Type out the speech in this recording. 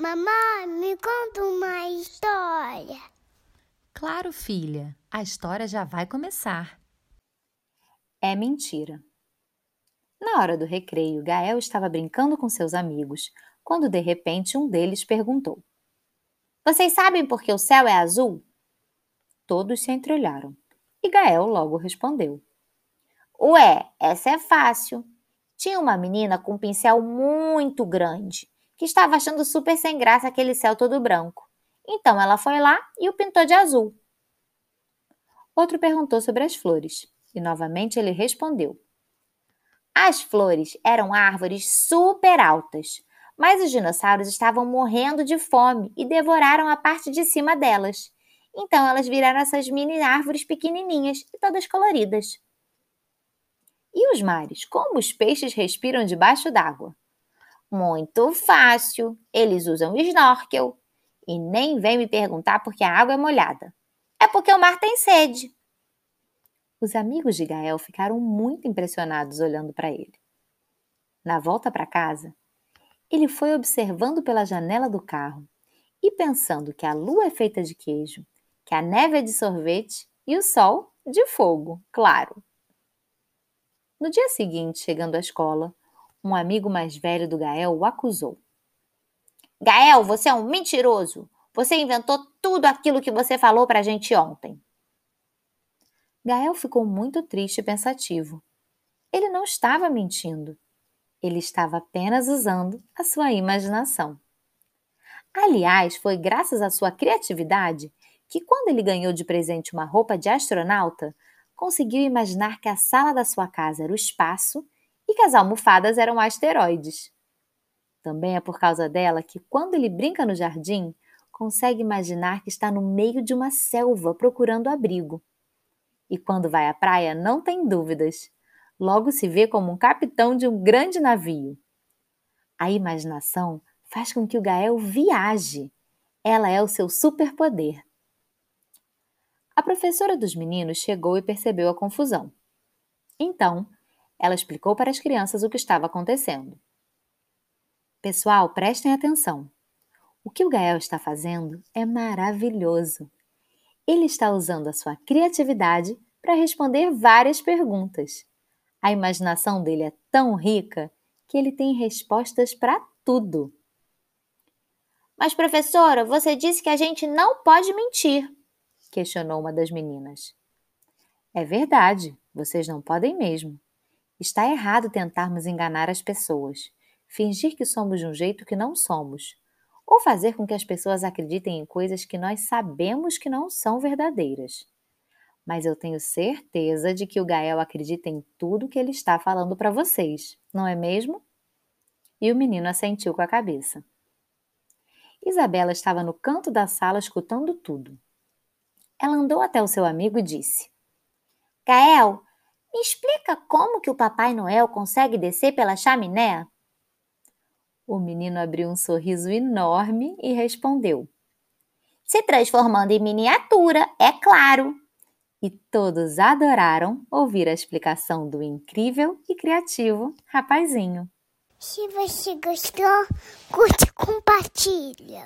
Mamãe, me conta uma história. Claro, filha, a história já vai começar. É mentira. Na hora do recreio, Gael estava brincando com seus amigos, quando de repente um deles perguntou: Vocês sabem por que o céu é azul? Todos se entreolharam e Gael logo respondeu: Ué, essa é fácil. Tinha uma menina com um pincel muito grande que estava achando super sem graça aquele céu todo branco. Então ela foi lá e o pintou de azul. Outro perguntou sobre as flores e novamente ele respondeu: As flores eram árvores super altas, mas os dinossauros estavam morrendo de fome e devoraram a parte de cima delas. Então elas viraram essas mini árvores pequenininhas e todas coloridas. E os mares? Como os peixes respiram debaixo d'água? Muito fácil. Eles usam snorkel. E nem vem me perguntar por que a água é molhada. É porque o mar tem sede. Os amigos de Gael ficaram muito impressionados olhando para ele. Na volta para casa, ele foi observando pela janela do carro e pensando que a lua é feita de queijo, que a neve é de sorvete e o sol de fogo, claro. No dia seguinte, chegando à escola, um amigo mais velho do Gael o acusou. Gael, você é um mentiroso! Você inventou tudo aquilo que você falou para a gente ontem. Gael ficou muito triste e pensativo. Ele não estava mentindo. Ele estava apenas usando a sua imaginação. Aliás, foi graças à sua criatividade que, quando ele ganhou de presente uma roupa de astronauta, conseguiu imaginar que a sala da sua casa era o espaço e que as almofadas eram asteroides. Também é por causa dela que, quando ele brinca no jardim, consegue imaginar que está no meio de uma selva procurando abrigo. E quando vai à praia, não tem dúvidas. Logo se vê como um capitão de um grande navio. A imaginação faz com que o Gael viaje. Ela é o seu superpoder. A professora dos meninos chegou e percebeu a confusão. Então, ela explicou para as crianças o que estava acontecendo. Pessoal, prestem atenção. O que o Gael está fazendo é maravilhoso. Ele está usando a sua criatividade para responder várias perguntas. A imaginação dele é tão rica que ele tem respostas para tudo. Mas, professora, você disse que a gente não pode mentir questionou uma das meninas. É verdade, vocês não podem mesmo. Está errado tentarmos enganar as pessoas, fingir que somos de um jeito que não somos, ou fazer com que as pessoas acreditem em coisas que nós sabemos que não são verdadeiras. Mas eu tenho certeza de que o Gael acredita em tudo que ele está falando para vocês, não é mesmo? E o menino assentiu com a cabeça. Isabela estava no canto da sala escutando tudo. Ela andou até o seu amigo e disse: Gael, me explica como que o Papai Noel consegue descer pela chaminé? O menino abriu um sorriso enorme e respondeu: Se transformando em miniatura, é claro. E todos adoraram ouvir a explicação do incrível e criativo rapazinho. Se você gostou, curte e compartilha.